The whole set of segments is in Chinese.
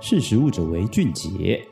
识时务者为俊杰。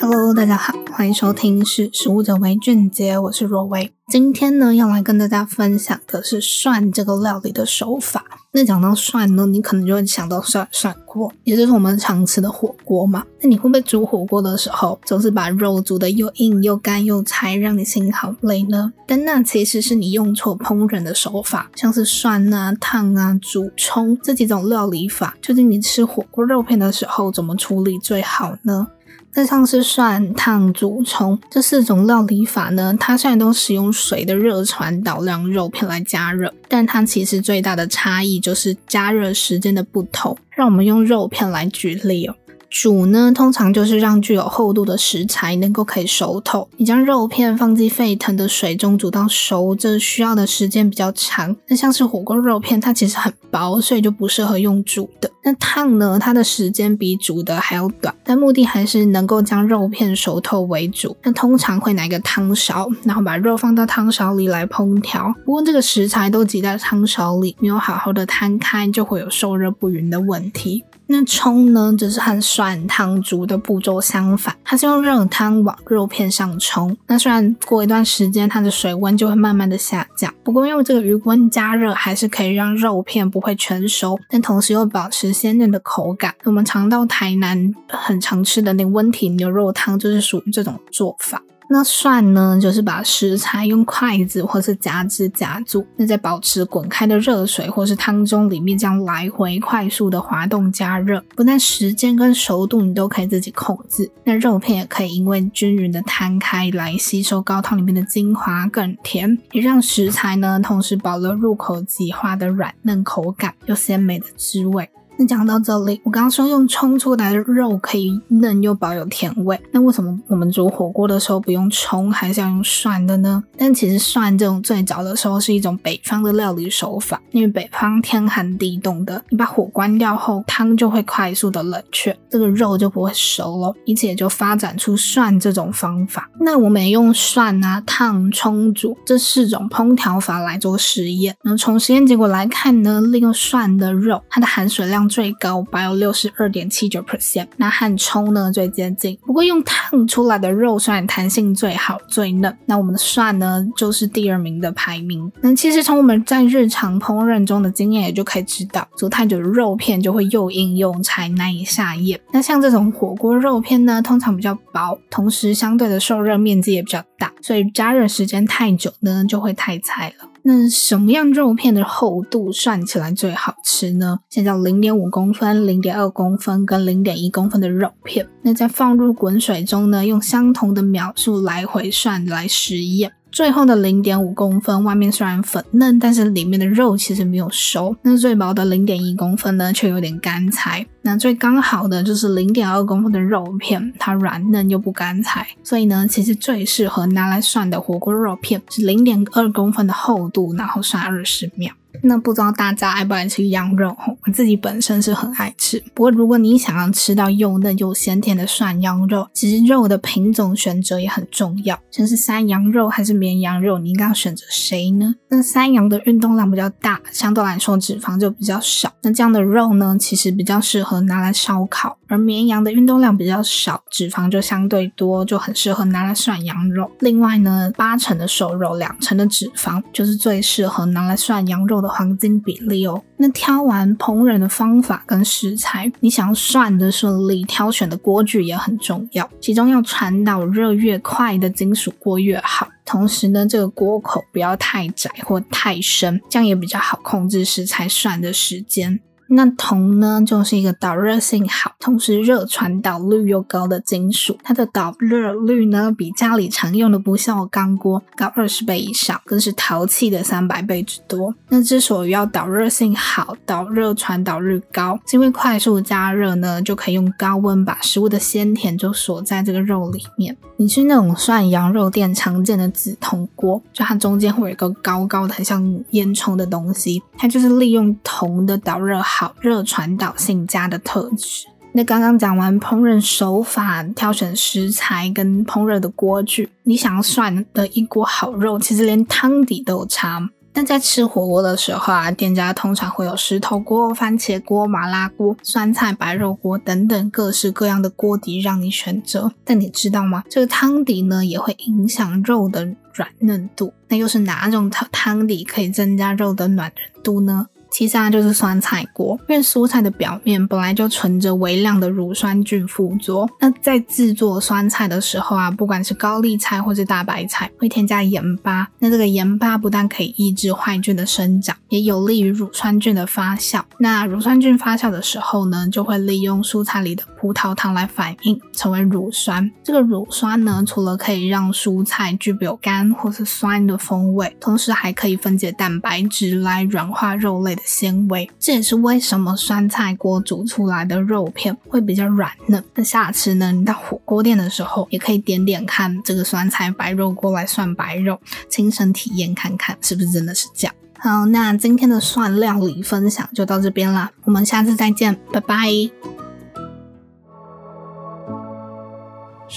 Hello，大家好，欢迎收听《识时务者为俊杰》，我是若薇。今天呢，要来跟大家分享的是涮这个料理的手法。那讲到涮呢，你可能就会想到涮涮锅，也就是我们常吃的火锅嘛。那你会不会煮火锅的时候，总是把肉煮得又硬又干又柴，让你心好累呢？但那其实是你用错烹饪的手法，像是涮啊、烫啊、煮、冲这几种料理法，究竟你吃火锅肉片的时候怎么处理最好呢？那像是涮、烫、煮、冲这四种料理法呢，它虽然都使用水的热传导让肉片来加热，但它其实最大的差异就是加热时间的不同。让我们用肉片来举例哦。煮呢，通常就是让具有厚度的食材能够可以熟透。你将肉片放进沸腾的水中煮到熟，这需要的时间比较长。那像是火锅肉片，它其实很薄，所以就不适合用煮的。那烫呢，它的时间比煮的还要短，但目的还是能够将肉片熟透为主。那通常会拿一个汤勺，然后把肉放到汤勺里来烹调。不过这个食材都挤在汤勺里，没有好好的摊开，就会有受热不匀的问题。那冲呢，只是和涮、汤、煮的步骤相反，它是用热汤往肉片上冲。那虽然过一段时间，它的水温就会慢慢的下降，不过用这个余温加热，还是可以让肉片不会全熟，但同时又保持鲜嫩的口感。我们常到台南很常吃的那个温体牛肉汤，就是属于这种做法。那涮呢，就是把食材用筷子或是夹子夹住，那在保持滚开的热水或是汤中里面这样来回快速的滑动加热，不但时间跟熟度你都可以自己控制，那肉片也可以因为均匀的摊开来吸收高汤里面的精华更甜，也让食材呢同时保留入口即化的软嫩口感又鲜美的滋味。那讲到这里，我刚刚说用冲出来的肉可以嫩又保有甜味，那为什么我们煮火锅的时候不用冲，还是要用涮的呢？但其实涮这种最早的时候是一种北方的料理手法，因为北方天寒地冻的，你把火关掉后，汤就会快速的冷却，这个肉就不会熟了，因此也就发展出涮这种方法。那我们也用涮啊、烫、冲、煮这四种烹调法来做实验，那从实验结果来看呢，利用涮的肉，它的含水量最高，保有六十二点七九 percent。那汗冲呢最接近，不过用烫出来的肉虽然弹性最好、最嫩，那我们的涮呢就是第二名的排名。那其实从我们在日常烹饪中的经验也就可以知道，煮太久的肉片就会又硬又柴，难以下咽。那像这种火锅肉片呢，通常比较薄，同时相对的受热面积也比较所以加热时间太久呢就会太菜了。那什么样肉片的厚度涮起来最好吃呢？先找零点五公分、零点二公分跟零点一公分的肉片，那再放入滚水中呢，用相同的秒数来回涮来实验。最后的零点五公分，外面虽然粉嫩，但是里面的肉其实没有熟。那最薄的零点一公分呢，却有点干柴。那最刚好的就是零点二公分的肉片，它软嫩又不干柴。所以呢，其实最适合拿来涮的火锅肉片是零点二公分的厚度，然后涮二十秒。那不知道大家爱不爱吃羊肉？我自己本身是很爱吃。不过如果你想要吃到又嫩又鲜甜的涮羊肉，其实肉的品种选择也很重要。像是山羊肉还是绵羊肉，你应该要选择谁呢？那山羊的运动量比较大，相对来说脂肪就比较少。那这样的肉呢，其实比较适合拿来烧烤。而绵羊的运动量比较少，脂肪就相对多，就很适合拿来涮羊肉。另外呢，八成的瘦肉，两成的脂肪，就是最适合拿来涮羊肉的黄金比例哦。那挑完烹饪的方法跟食材，你想要涮的顺利，挑选的锅具也很重要。其中要传导热越快的金属锅越好，同时呢，这个锅口不要太窄或太深，这样也比较好控制食材涮的时间。那铜呢，就是一个导热性好，同时热传导率又高的金属。它的导热率呢，比家里常用的不锈钢锅高二十倍以上，更是陶器的三百倍之多。那之所以要导热性好、导热传导率高，是因为快速加热呢，就可以用高温把食物的鲜甜就锁在这个肉里面。你去那种涮羊肉店常见的紫铜锅，就它中间会有一个高高的、很像烟囱的东西，它就是利用铜的导热好。好热传导性佳的特质。那刚刚讲完烹饪手法、挑选食材跟烹饪的锅具，你想要涮的一锅好肉，其实连汤底都有差。那在吃火锅的时候啊，店家通常会有石头锅、番茄锅、麻辣锅、酸菜白肉锅等等各式各样的锅底让你选择。但你知道吗？这个汤底呢也会影响肉的软嫩度。那又是哪种汤汤底可以增加肉的软嫩度呢？其实啊，就是酸菜锅，因为蔬菜的表面本来就存着微量的乳酸菌附着。那在制作酸菜的时候啊，不管是高丽菜或是大白菜，会添加盐巴。那这个盐巴不但可以抑制坏菌的生长，也有利于乳酸菌的发酵。那乳酸菌发酵的时候呢，就会利用蔬菜里的葡萄糖来反应，成为乳酸。这个乳酸呢，除了可以让蔬菜具有甘或是酸的风味，同时还可以分解蛋白质来软化肉类的纤维，这也是为什么酸菜锅煮出来的肉片会比较软嫩。那下次呢，你到火锅店的时候，也可以点点看这个酸菜白肉锅来涮白肉，亲身体验看看是不是真的是这样。好，那今天的涮料理分享就到这边啦，我们下次再见，拜拜。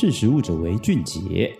识时务者为俊杰。